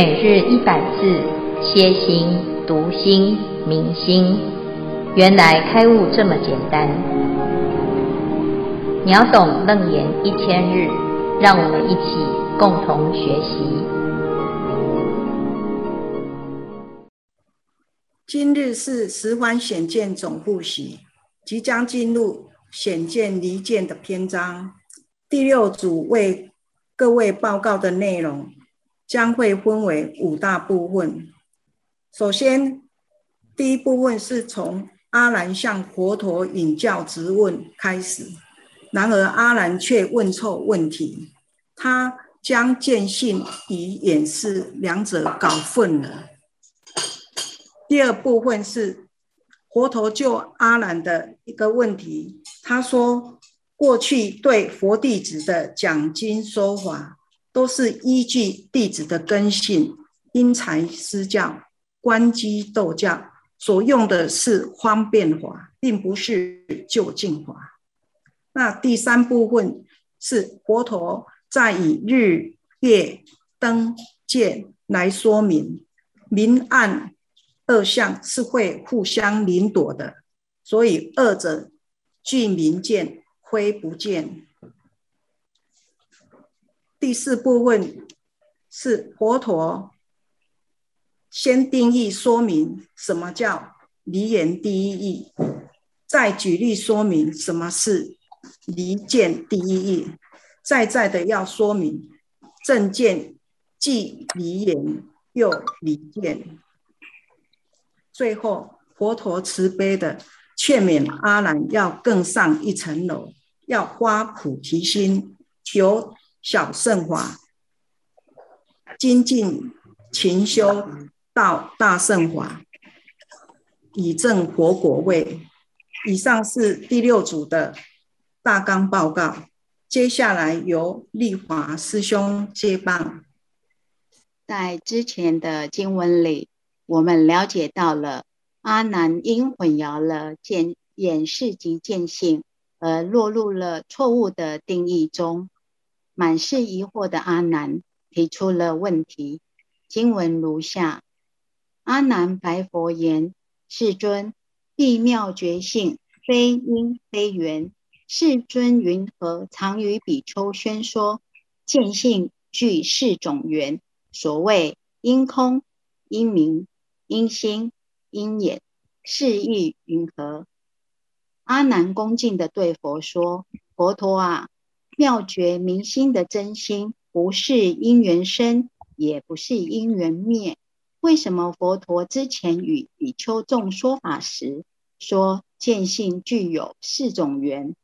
每日一百字，歇心、读心、明心，原来开悟这么简单。秒懂楞严一千日，让我们一起共同学习。今日是十方显见总复习，即将进入显见离见的篇章。第六组为各位报告的内容。将会分为五大部分。首先，第一部分是从阿兰向佛陀引教质问开始，然而阿兰却问错问题，他将见性与眼识两者搞混了。第二部分是佛陀就阿兰的一个问题，他说：过去对佛弟子的讲经说法。都是依据弟子的根性，因材施教，观机逗教，所用的是方便法，并不是究竟法。那第三部分是佛陀在以日月灯剑来说明，明暗二相是会互相领夺的，所以二者俱明见，非不见。第四部分是佛陀先定义说明什么叫离言第一义，再举例说明什么是离见第一义，再再的要说明正见既离言又离见，最后佛陀慈悲的劝勉阿难要更上一层楼，要发菩提心，求。小圣法精进勤修到大圣法，以证佛果位。以上是第六组的大纲报告。接下来由丽华师兄接棒。在之前的经文里，我们了解到了阿难因混淆了见眼识及见性，而落入了错误的定义中。满是疑惑的阿难提出了问题，经文如下：阿难白佛言：“世尊，必妙觉性非因非缘，世尊云何常与比丘宣说见性具四种缘？所谓因空、因明、因心、因眼，是意云何？”阿难恭敬地对佛说：“佛陀啊！”妙觉明心的真心，不是因缘生，也不是因缘灭。为什么佛陀之前与比丘众说法时，说见性具有四种缘，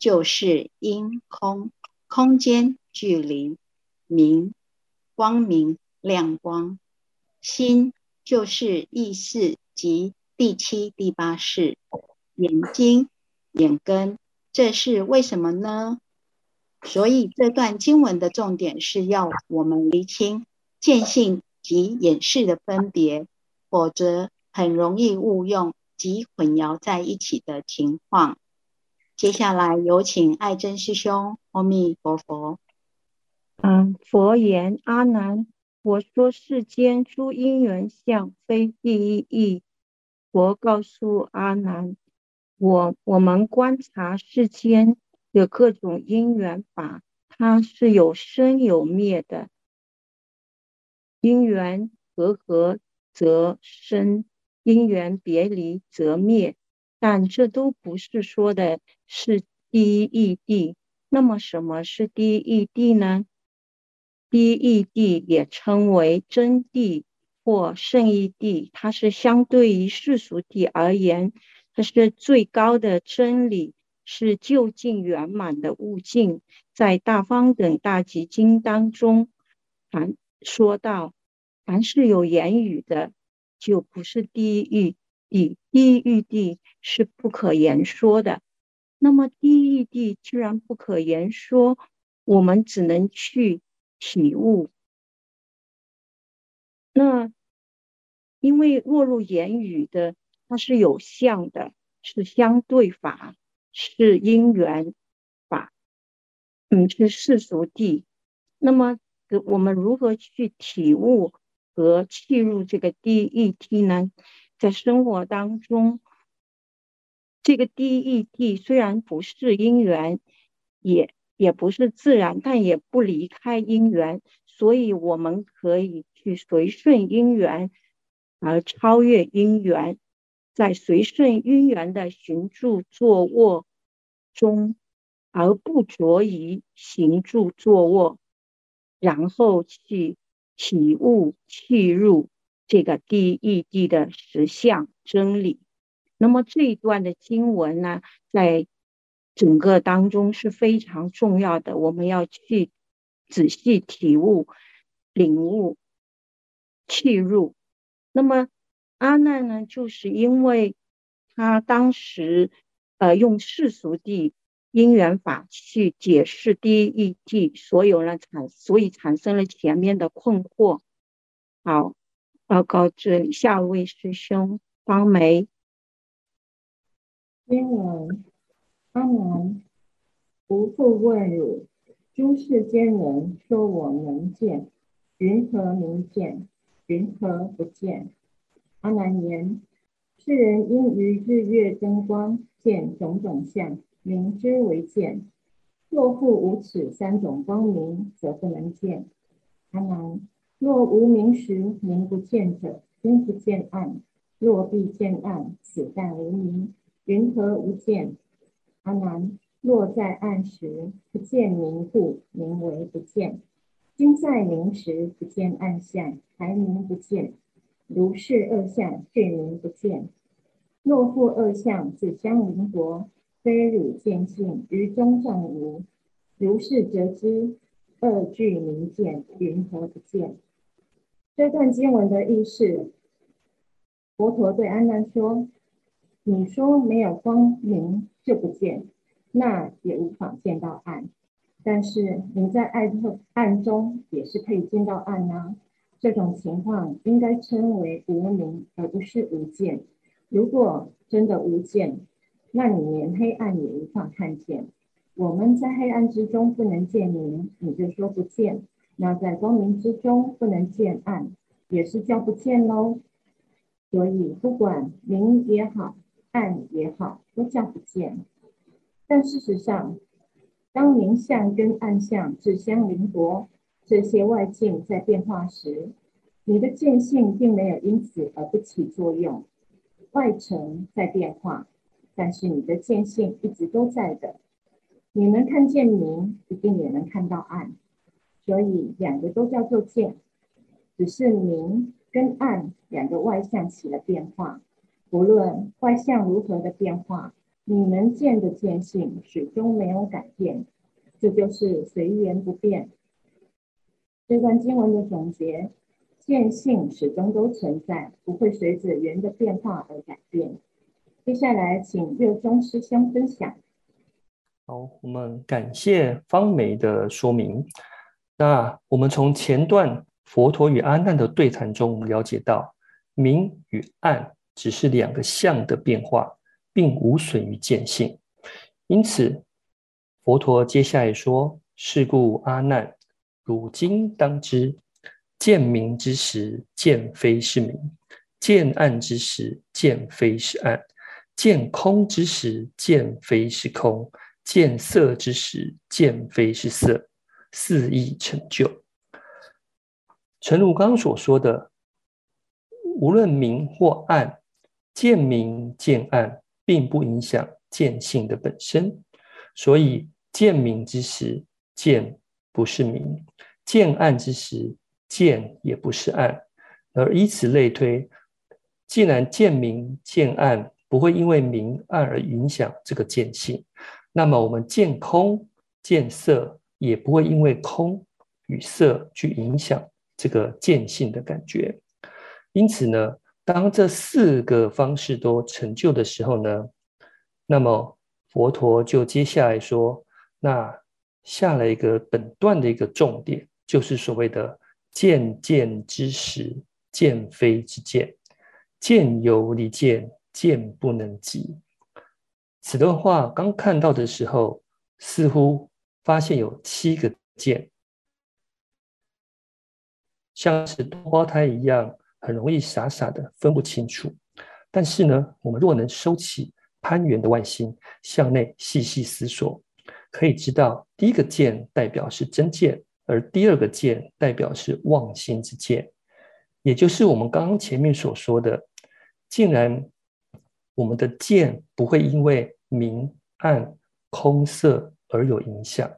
就是因空、空间、距离、明、光明、亮光、心，就是意识及第七、第八识、眼睛、眼根，这是为什么呢？所以这段经文的重点是要我们厘清见性及眼识的分别，否则很容易误用及混淆在一起的情况。接下来有请爱真师兄，阿弥陀佛。嗯，佛言阿难，我说世间诸因缘相非第一义。佛告诉阿难，我我们观察世间。有各种因缘法，它是有生有灭的。因缘和合则生，因缘别离则灭。但这都不是说的是第一义谛。那么什么是第一义谛呢？第一义谛也称为真谛或胜义谛，它是相对于世俗谛而言，它是最高的真理。是究竟圆满的悟境，在大方等大集经当中，凡说到，凡是有言语的，就不是第一义谛。第一义谛是不可言说的。那么第一义谛既然不可言说，我们只能去体悟。那因为落入言语的，它是有相的，是相对法。是因缘法，嗯，是世俗谛。那么，我们如何去体悟和契入这个第一义谛呢？在生活当中，这个第一虽然不是因缘，也也不是自然，但也不离开因缘，所以我们可以去随顺因缘，而超越因缘，在随顺因缘的行住坐卧中，而不着于行住坐卧，然后去体悟契入这个第一义谛的实相真理。那么这一段的经文呢，在整个当中是非常重要的，我们要去仔细体悟、领悟、契入。那么阿难呢，就是因为他当时呃用世俗地因缘法去解释第一义谛，所有人产所以产生了前面的困惑。好，报告这里，下一位师兄方梅。经文：阿难，不复问汝，诸世间人说我能见，云何名见？云何不见？阿难言：世人因于日月灯光见种种相，明之为见。若复无此三种光明，则不能见。阿难，若无明时明不见者，今不见暗；若必见暗，此但无明。云何无见？阿难，若在暗时不见明故，名为不见；今在明时不见暗相，还名不见。如是二相，俱名不见。若复二相自相邻国，非汝见性于中暂无。如是则知，二俱名见，云何不见？这段经文的意思，佛陀对阿难说。你说没有光明就不见，那也无法见到暗。但是你在暗中暗中也是可以见到暗啊。这种情况应该称为无明，而不是无见。如果真的无见，那你连黑暗也无法看见。我们在黑暗之中不能见明，你就说不见；那在光明之中不能见暗，也是叫不见喽。所以不管明也好。暗也好，都叫不见。但事实上，当明相跟暗相自相邻国，这些外境在变化时，你的见性并没有因此而不起作用。外层在变化，但是你的见性一直都在的。你能看见明，一定也能看到暗，所以两个都叫做见，只是明跟暗两个外相起了变化。无论外相如何的变化，你能见的见性始终没有改变，这就是随缘不变。这段经文的总结，见性始终都存在，不会随着缘的变化而改变。接下来，请六宗师兄分享。好，我们感谢方梅的说明。那我们从前段佛陀与阿难的对谈中了解到，明与暗。只是两个相的变化，并无损于见性。因此，佛陀接下来说：“是故阿难，汝今当知，见明之时，见非是明；见暗之时，见非是暗；见空之时，见非是空；见色之时，见非是色。四义成就。”诚如刚刚所说的，无论明或暗。见明见暗，并不影响见性的本身，所以见明之时，见不是明；见暗之时，见也不是暗。而以此类推，既然见明见暗不会因为明暗而影响这个见性，那么我们见空见色也不会因为空与色去影响这个见性的感觉。因此呢，当这四个方式都成就的时候呢，那么佛陀就接下来说，那下了一个本段的一个重点，就是所谓的见见之时，见非之见，见有离见，见不能及。此段话刚看到的时候，似乎发现有七个见，像是多胞胎一样，很容易傻傻的分不清楚。但是呢，我们若能收起攀援的外心，向内细细思索，可以知道，第一个见代表是真见，而第二个见代表是妄心之见，也就是我们刚刚前面所说的，竟然我们的见不会因为明暗空色而有影响。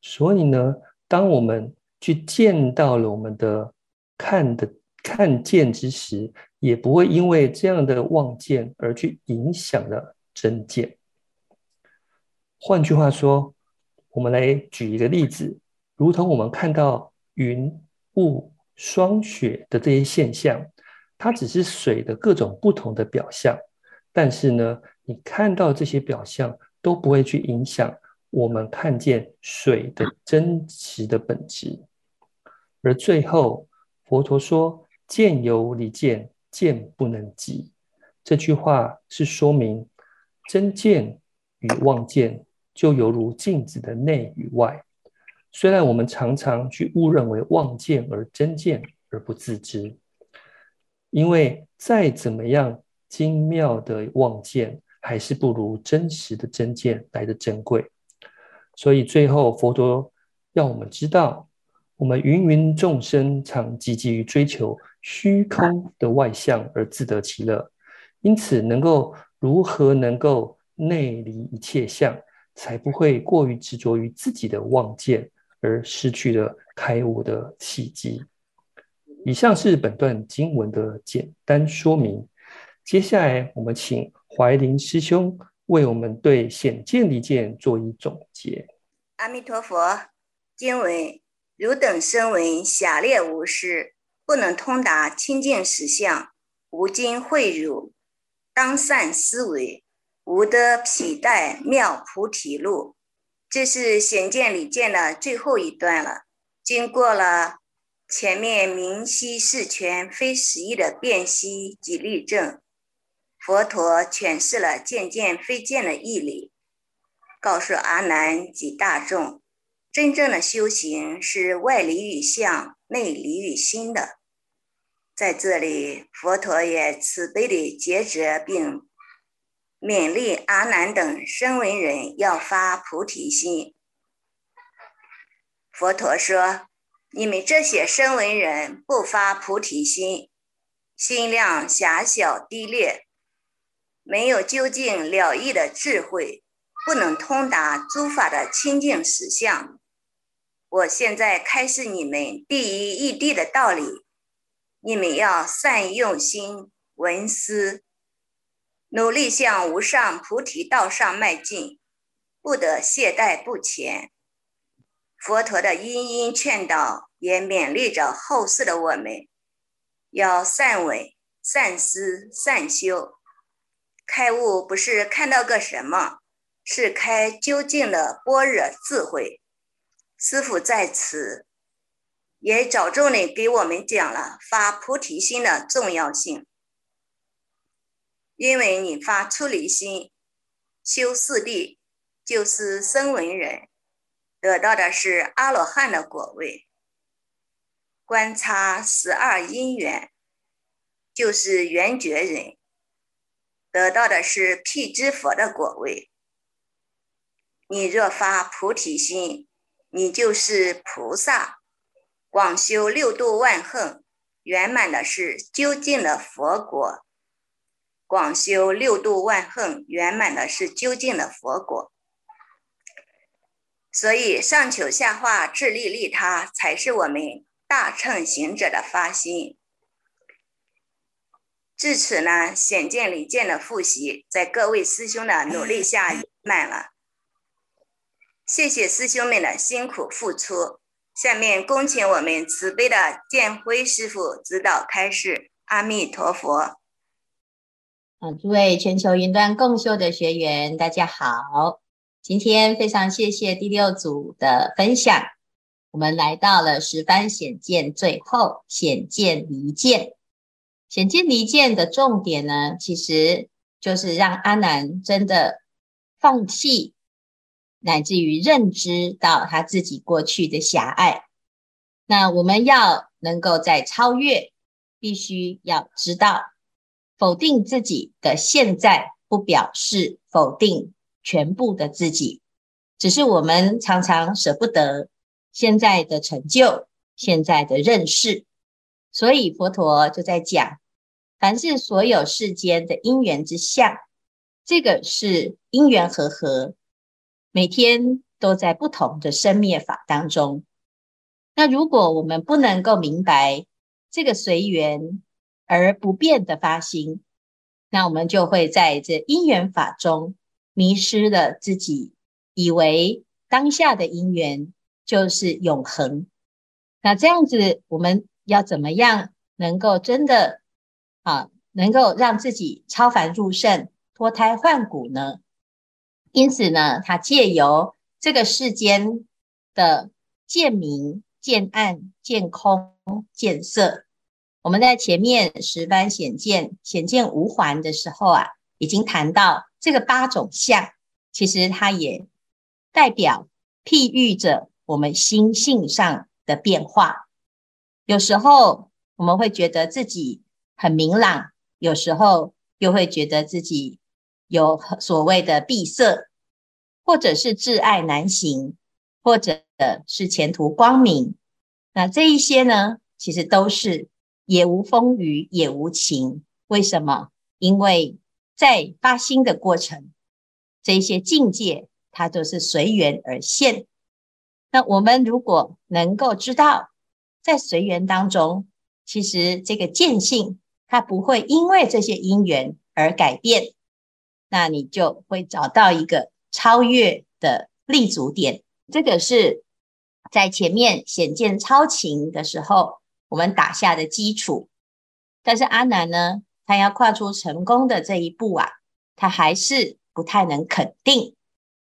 所以呢，当我们去见到了我们的看的看见之时，也不会因为这样的望见而去影响了真见。换句话说，我们来举一个例子，如同我们看到云、雾、霜雪的这些现象，它只是水的各种不同的表象，但是呢，你看到这些表象都不会去影响。我们看见水的真实的本质，而最后佛陀说：“见犹离见，见不能及。”这句话是说明真见与妄见就犹如镜子的内与外。虽然我们常常去误认为妄见而真见而不自知，因为再怎么样精妙的妄见，还是不如真实的真见来得珍贵。所以最后，佛陀要我们知道，我们芸芸众生常汲汲于追求虚空的外相而自得其乐，因此能够如何能够内离一切相，才不会过于执着于自己的妄见而失去了开悟的契机。以上是本段经文的简单说明。接下来，我们请怀林师兄。为我们对显见离见做一总结。阿弥陀佛，经文：汝等声闻狭劣无师，不能通达清净实相，吾今诲汝，当善思维，吾得彼代妙菩提路。这是显见里见的最后一段了。经过了前面明晰事权非实义的辨析及例证。佛陀诠释了见见非见的义理，告诉阿难及大众，真正的修行是外离于相，内离于心的。在这里，佛陀也慈悲地谏责并勉励阿难等声闻人要发菩提心。佛陀说：“你们这些声闻人不发菩提心，心量狭小低劣。”没有究竟了义的智慧，不能通达诸法的清净实相。我现在开示你们第一义谛的道理，你们要善用心闻思，努力向无上菩提道上迈进，不得懈怠不前。佛陀的殷殷劝导，也勉励着后世的我们，要善闻、善思、善修。开悟不是看到个什么，是开究竟的般若智慧。师父在此也着重地给我们讲了发菩提心的重要性，因为你发出离心，修四谛，就是声闻人，得到的是阿罗汉的果位；观察十二因缘，就是缘觉人。得到的是辟支佛的果位。你若发菩提心，你就是菩萨，广修六度万行，圆满的是究竟的佛果。广修六度万恨，圆满的是究竟的佛果。所以上求下化，自利利他，才是我们大乘行者的发心。至此呢，显见离见的复习，在各位师兄的努力下圆满了。谢谢师兄们的辛苦付出。下面恭请我们慈悲的建辉师傅指导开示。阿弥陀佛。啊，诸位全球云端共修的学员，大家好。今天非常谢谢第六组的分享。我们来到了十番显见最后显见离见。显见离见的重点呢，其实就是让阿南真的放弃，乃至于认知到他自己过去的狭隘。那我们要能够在超越，必须要知道，否定自己的现在，不表示否定全部的自己，只是我们常常舍不得现在的成就，现在的认识，所以佛陀就在讲，凡是所有世间的因缘之相，这个是因缘和合，每天都在不同的生灭法当中。那如果我们不能够明白这个随缘而不变的发心，那我们就会在这因缘法中迷失了自己，以为当下的因缘就是永恒。那这样子，我们要怎么样能够真的啊，能够让自己超凡入圣、脱胎换骨呢？因此呢，他借由这个世间的见明。见暗、见空、见色，我们在前面十番显见、显见无还的时候啊，已经谈到这个八种相，其实它也代表譬喻着我们心性上的变化。有时候我们会觉得自己很明朗，有时候又会觉得自己有所谓的闭塞，或者是挚爱难行，或者是前途光明。那这一些呢，其实都是也无风雨也无晴。为什么？因为在发心的过程，这些境界它都是随缘而现。那我们如果能够知道，在随缘当中，其实这个见性它不会因为这些因缘而改变，那你就会找到一个超越的立足点。这个是。在前面显见超情的时候，我们打下的基础。但是阿难呢，他要跨出成功的这一步啊，他还是不太能肯定。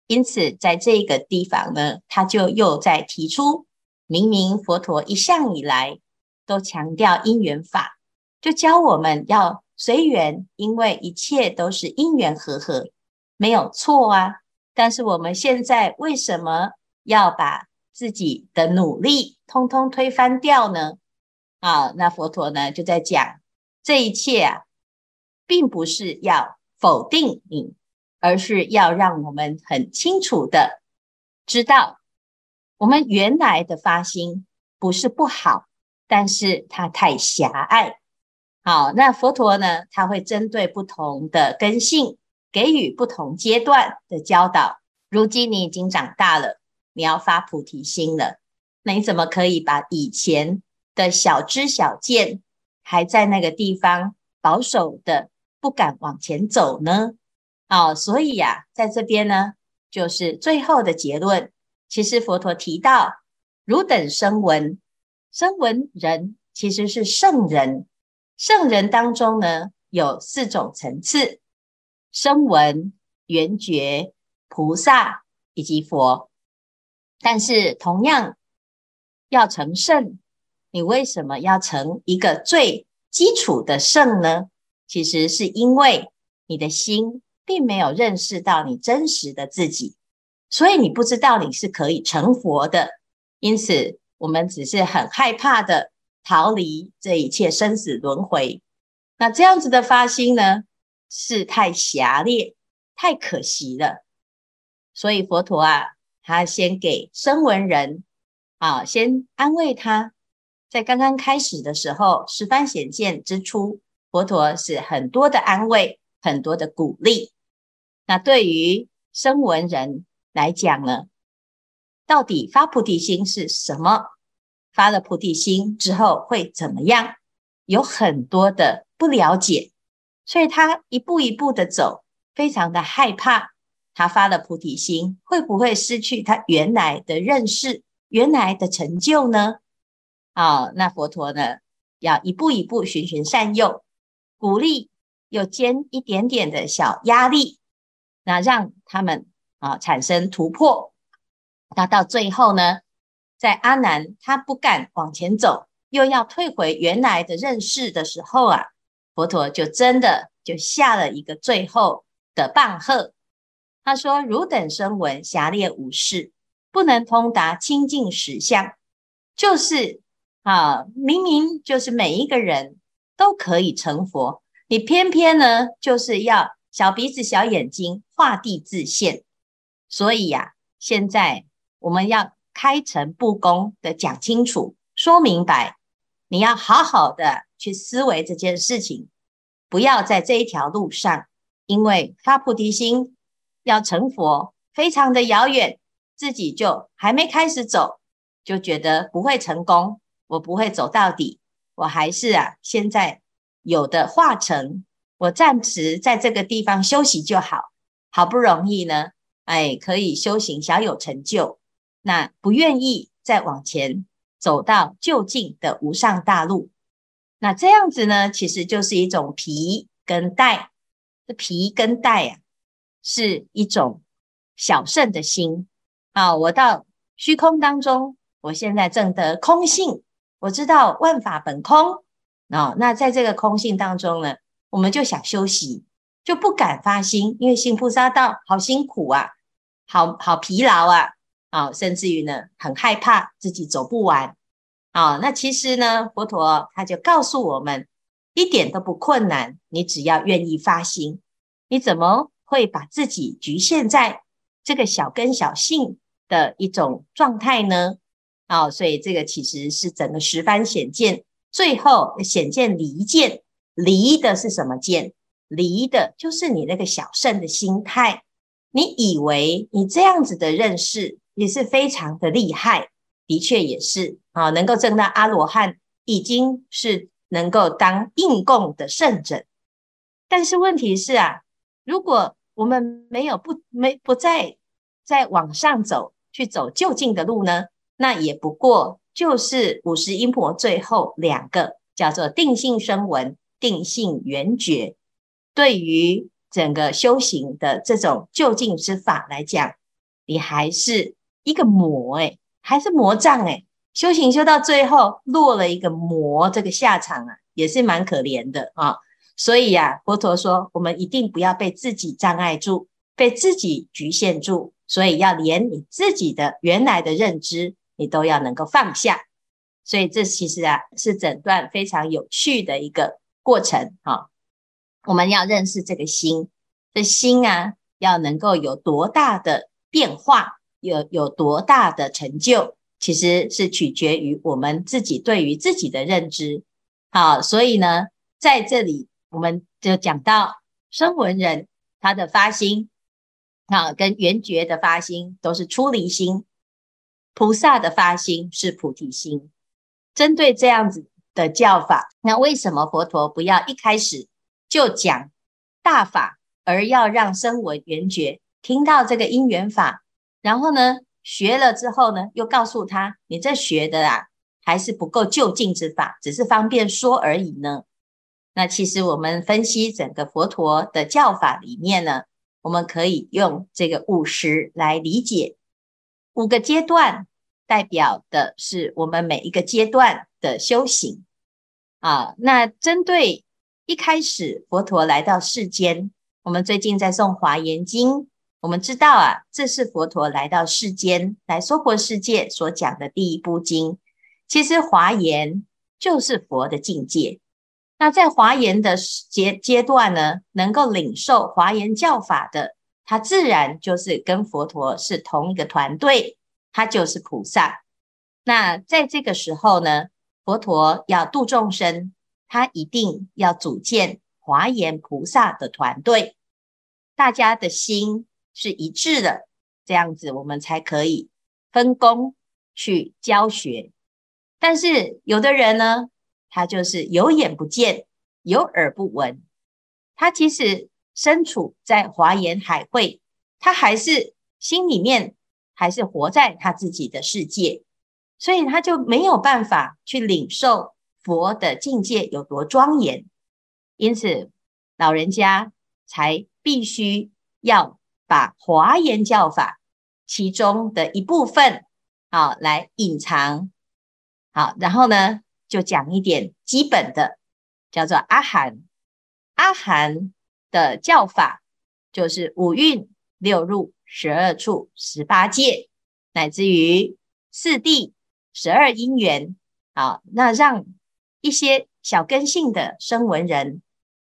因此，在这个地方呢，他就又在提出：明明佛陀一向以来都强调因缘法，就教我们要随缘，因为一切都是因缘和合，没有错啊。但是我们现在为什么要把自己的努力通通推翻掉呢？啊，那佛陀呢就在讲这一切啊，并不是要否定你，而是要让我们很清楚的知道，我们原来的发心不是不好，但是它太狭隘。好，那佛陀呢，他会针对不同的根性，给予不同阶段的教导。如今你已经长大了。你要发菩提心了，那你怎么可以把以前的小知小见还在那个地方保守的不敢往前走呢？哦，所以呀、啊，在这边呢，就是最后的结论。其实佛陀提到，汝等声闻，声闻人其实是圣人，圣人当中呢有四种层次：声闻、缘觉、菩萨以及佛。但是，同样要成圣，你为什么要成一个最基础的圣呢？其实是因为你的心并没有认识到你真实的自己，所以你不知道你是可以成佛的。因此，我们只是很害怕的逃离这一切生死轮回。那这样子的发心呢，是太狭劣、太可惜了。所以佛陀啊。他先给声闻人啊，先安慰他。在刚刚开始的时候，十番显见之初，佛陀是很多的安慰，很多的鼓励。那对于声闻人来讲呢，到底发菩提心是什么？发了菩提心之后会怎么样？有很多的不了解，所以他一步一步的走，非常的害怕。他发了菩提心，会不会失去他原来的认识、原来的成就呢？好，那佛陀呢，要一步一步循循善诱，鼓励又兼一点点的小压力，那让他们啊产生突破。那到最后呢，在阿难他不敢往前走，又要退回原来的认识的时候啊，佛陀就真的就下了一个最后的棒喝。他说：“汝等声闻狭劣无事，不能通达清净实相，就是啊，明明就是每一个人都可以成佛，你偏偏呢就是要小鼻子小眼睛画地自限。所以呀、啊，现在我们要开诚布公的讲清楚、说明白，你要好好的去思维这件事情，不要在这一条路上，因为发菩提心要成佛非常的遥远，自己就还没开始走，就觉得不会成功，我不会走到底，我还是啊，现在有的化成，我暂时在这个地方休息就好，好不容易呢。哎，可以修行，小有成就，那不愿意再往前走到就近的无上大路，那这样子呢，其实就是一种皮跟带。这皮跟带啊，是一种小圣的心啊。我到虚空当中，我现在证得空性，我知道万法本空啊。那在这个空性当中呢，我们就想休息。就不敢发心，因为行菩萨道好辛苦啊，好好疲劳啊，啊，甚至于呢，很害怕自己走不完啊。那其实呢，佛陀他就告诉我们，一点都不困难，你只要愿意发心，你怎么会把自己局限在这个小根小性的一种状态呢？啊，所以这个其实是整个十番显见，最后显见离见，离的是什么见？离的就是你那个小圣的心态，你以为你这样子的认识也是非常的厉害，的确也是啊，能够证到阿罗汉，已经是能够当应供的圣者。但是问题是啊，如果我们没有不没不再再往上走，去走就近的路呢，那也不过就是五十音魔最后两个叫做定性声闻、定性缘觉。对于整个修行的这种究竟之法来讲，你还是一个魔诶，还是魔障诶，修行修到最后落了一个魔这个下场啊，也是蛮可怜的啊。所以呀，佛陀说，我们一定不要被自己障碍住，被自己局限住，所以要连你自己的原来的认知，你都要能够放下。所以这其实啊，是整段非常有趣的一个过程啊。我们要认识这个心，这心啊，要能够有多大的变化，有有多大的成就，其实是取决于我们自己对于自己的认知。好，所以呢，在这里我们就讲到声闻人他的发心，啊，跟圆觉的发心都是出离心，菩萨的发心是菩提心。针对这样子的教法，那为什么佛陀不要一开始？就讲大法，而要让声闻缘觉听到这个因缘法，然后呢，学了之后呢，又告诉他，你这学的啊，还是不够就近之法，只是方便说而已呢。那其实我们分析整个佛陀的教法里面呢，我们可以用这个五十来理解，五个阶段代表的是我们每一个阶段的修行啊。那针对一开始，佛陀来到世间。我们最近在诵《华严经》，我们知道啊，这是佛陀来到世间来娑婆世界所讲的第一部经。其实华严就是佛的境界。那在华严的阶阶段呢，能够领受华严教法的，他自然就是跟佛陀是同一个团队，他就是菩萨。那在这个时候呢，佛陀要度众生。他一定要组建华严菩萨的团队，大家的心是一致的，这样子我们才可以分工去教学。但是有的人呢，他就是有眼不见，有耳不闻，他其实身处在华严海会，他还是心里面还是活在他自己的世界，所以他就没有办法去领受。佛的境界有多庄严，因此老人家才必须要把华严教法其中的一部分，好来隐藏，好，然后呢就讲一点基本的，叫做阿含。阿含的教法就是五蕴、六入、十二处、十八界，乃至于四谛、十二因缘。好，那让一些小根性的声闻人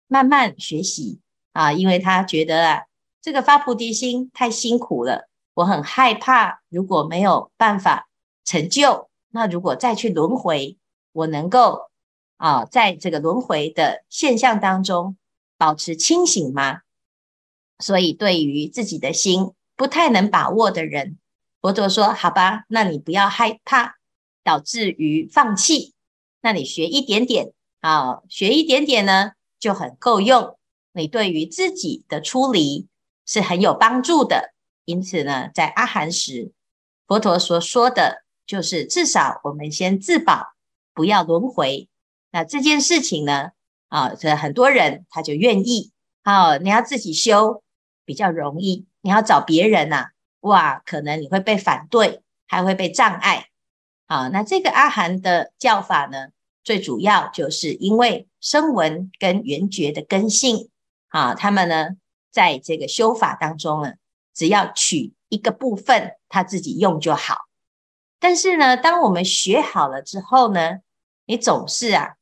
慢慢学习啊，因为他觉得啊，这个发菩提心太辛苦了，我很害怕，如果没有办法成就，那如果再去轮回，我能够啊，在这个轮回的现象当中保持清醒吗？所以，对于自己的心不太能把握的人，佛陀说：“好吧，那你不要害怕，导致于放弃。那你学一点点啊，学一点点呢，就很够用。你对于自己的出离是很有帮助的。因此呢，在阿含时，佛陀所说的就是，至少我们先自保，不要轮回。那这件事情呢，啊，这很多人他就愿意。好，你要自己修。”比较容易，你要找别人呐、啊，哇，可能你会被反对，还会被障碍。好，那这个阿含的教法呢，最主要就是因为声闻跟缘觉的根性，啊，他们呢，在这个修法当中呢，只要取一个部分，他自己用就好。但是呢，当我们学好了之后呢，你总是啊，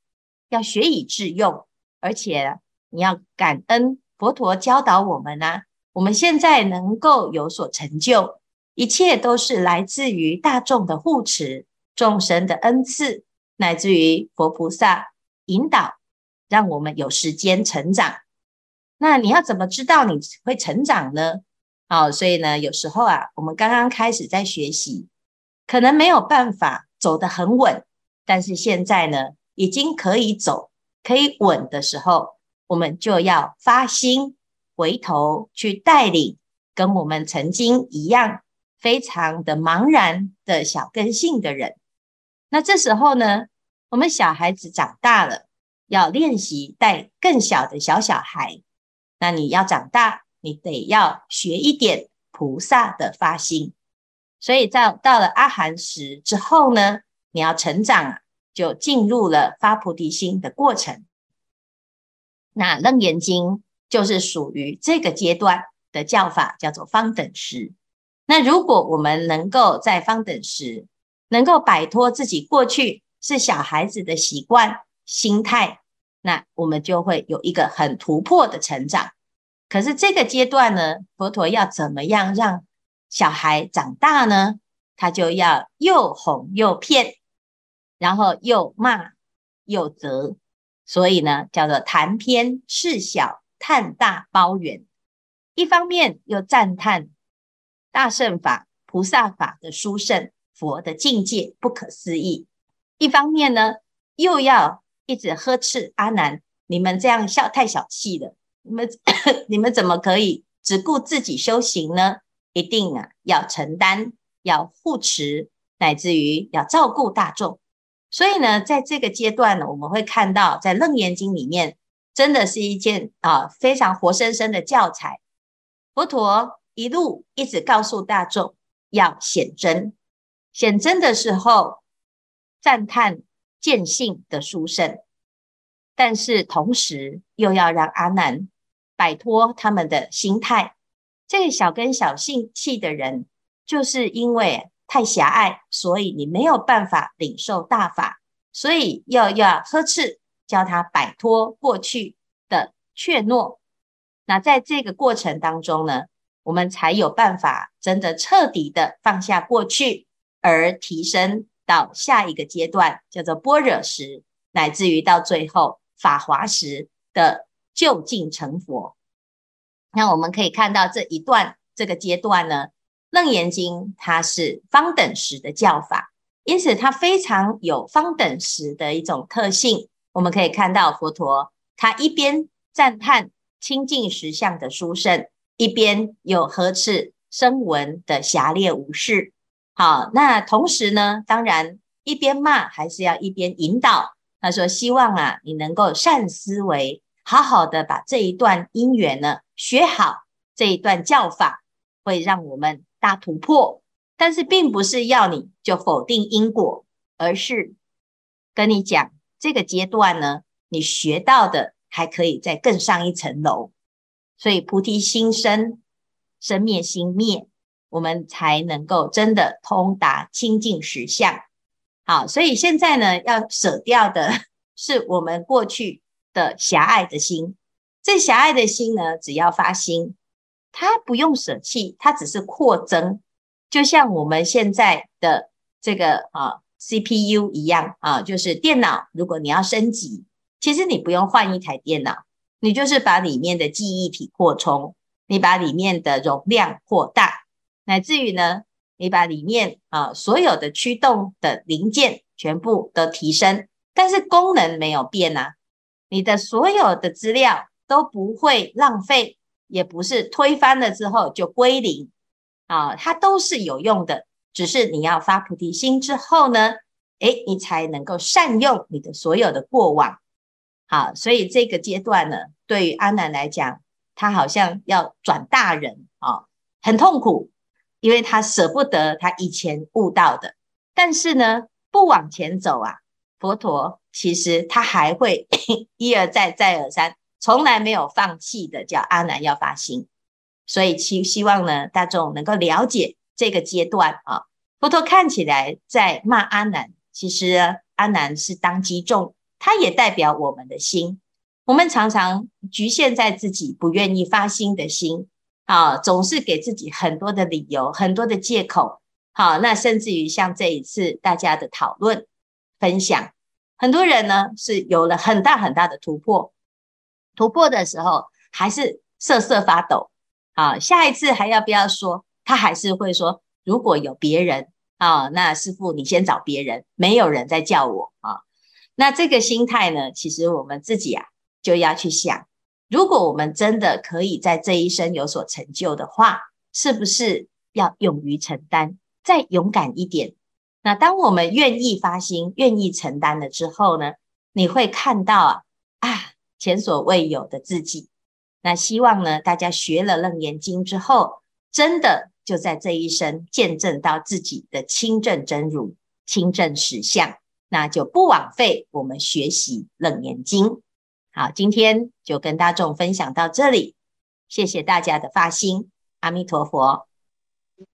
要学以致用，而且你要感恩佛陀教导我们呢、我们现在能够有所成就，一切都是来自于大众的护持、众生的恩赐，乃至于佛菩萨引导，让我们有时间成长。那你要怎么知道你会成长呢？好，所以呢，有时候啊，我们刚刚开始在学习，可能没有办法走得很稳，但是现在呢，已经可以走、可以稳的时候，我们就要发心。回头去带领跟我们曾经一样非常的茫然的小根性的人，那这时候呢，我们小孩子长大了，要练习带更小的小小孩。那你要长大，你得要学一点菩萨的发心。所以在到了阿含时之后呢，你要成长，就进入了发菩提心的过程。那楞严经。就是属于这个阶段的教法，叫做方等时。那如果我们能够在方等时，能够摆脱自己过去是小孩子的习惯心态，那我们就会有一个很突破的成长。可是这个阶段呢，佛陀要怎么样让小孩长大呢？他就要又哄又骗，然后又骂又责，所以呢，叫做谈偏示小。叹大包圆，一方面又赞叹大圣法、菩萨法的殊胜，佛的境界不可思议；一方面呢，又要一直呵斥阿难：你们这样笑太小气了，你们 你们怎么可以只顾自己修行呢？一定啊，要承担，要护持，乃至于要照顾大众。所以呢，在这个阶段呢，我们会看到在《楞严经》里面。真的是一件啊非常活生生的教材。佛陀一路一直告诉大众要显真，显真的时候赞叹见性的殊胜，但是同时又要让阿难摆脱他们的心态。这个小根小性气的人，就是因为太狭隘，所以你没有办法领受大法，所以要要呵斥。教他摆脱过去的怯懦，那在这个过程当中呢，我们才有办法真的彻底的放下过去，而提升到下一个阶段，叫做般若时，乃至于到最后法华时的究竟成佛。那我们可以看到这一段这个阶段呢，《楞严经》它是方等时的教法，因此它非常有方等时的一种特性。我们可以看到佛陀，他一边赞叹清净实相的殊胜，一边又呵斥声闻的狭劣无事。好，那同时呢，当然一边骂还是要一边引导。他说：“希望啊，你能够善思维，好好的把这一段因缘呢学好，这一段教法会让我们大突破。但是，并不是要你就否定因果，而是跟你讲。”这个阶段呢，你学到的还可以再更上一层楼，所以菩提心生，生灭心灭，我们才能够真的通达清净实相。好，所以现在呢，要舍掉的 是我们过去的狭隘的心。这狭隘的心呢，只要发心，它不用舍弃，它只是扩增，就像我们现在的这个啊 CPU 一样啊，就是电脑，如果你要升级，其实你不用换一台电脑，你就是把里面的记忆体扩充，你把里面的容量扩大，乃至于呢，你把里面啊所有的驱动的零件全部都提升，但是功能没有变啊，你的所有的资料都不会浪费，也不是推翻了之后就归零啊，它都是有用的，只是你要发菩提心之后呢，诶，你才能够善用你的所有的过往。好，所以这个阶段呢，对于阿难来讲，他好像要转大人啊，很痛苦。因为他舍不得他以前悟到的，但是呢，不往前走啊，佛陀其实他还会 一而再再而三，从来没有放弃的，叫阿难要发心。所以希希望呢，大众能够了解这个阶段啊。佛陀看起来在骂阿难，其实阿难是当机众，他也代表我们的心。我们常常局限在自己不愿意发心的心。啊，总是给自己很多的理由，很多的借口。好，那甚至于像这一次大家的讨论分享，很多人呢是有了很大很大的突破，突破的时候还是瑟瑟发抖。啊，下一次还要不要说？他还是会说，如果有别人啊，那师父你先找别人，没有人再叫我啊。那这个心态呢，其实我们自己啊就要去想。如果我们真的可以在这一生有所成就的话，是不是要勇于承担，再勇敢一点？那当我们愿意发心、愿意承担了之后呢，你会看到啊啊前所未有的自己。那希望呢，大家学了《楞严经》之后，真的就在这一生见证到自己的清净真如、清净实相，那就不枉费我们学习《楞严经》。好，今天就跟大众分享到这里，谢谢大家的发心，阿弥陀佛。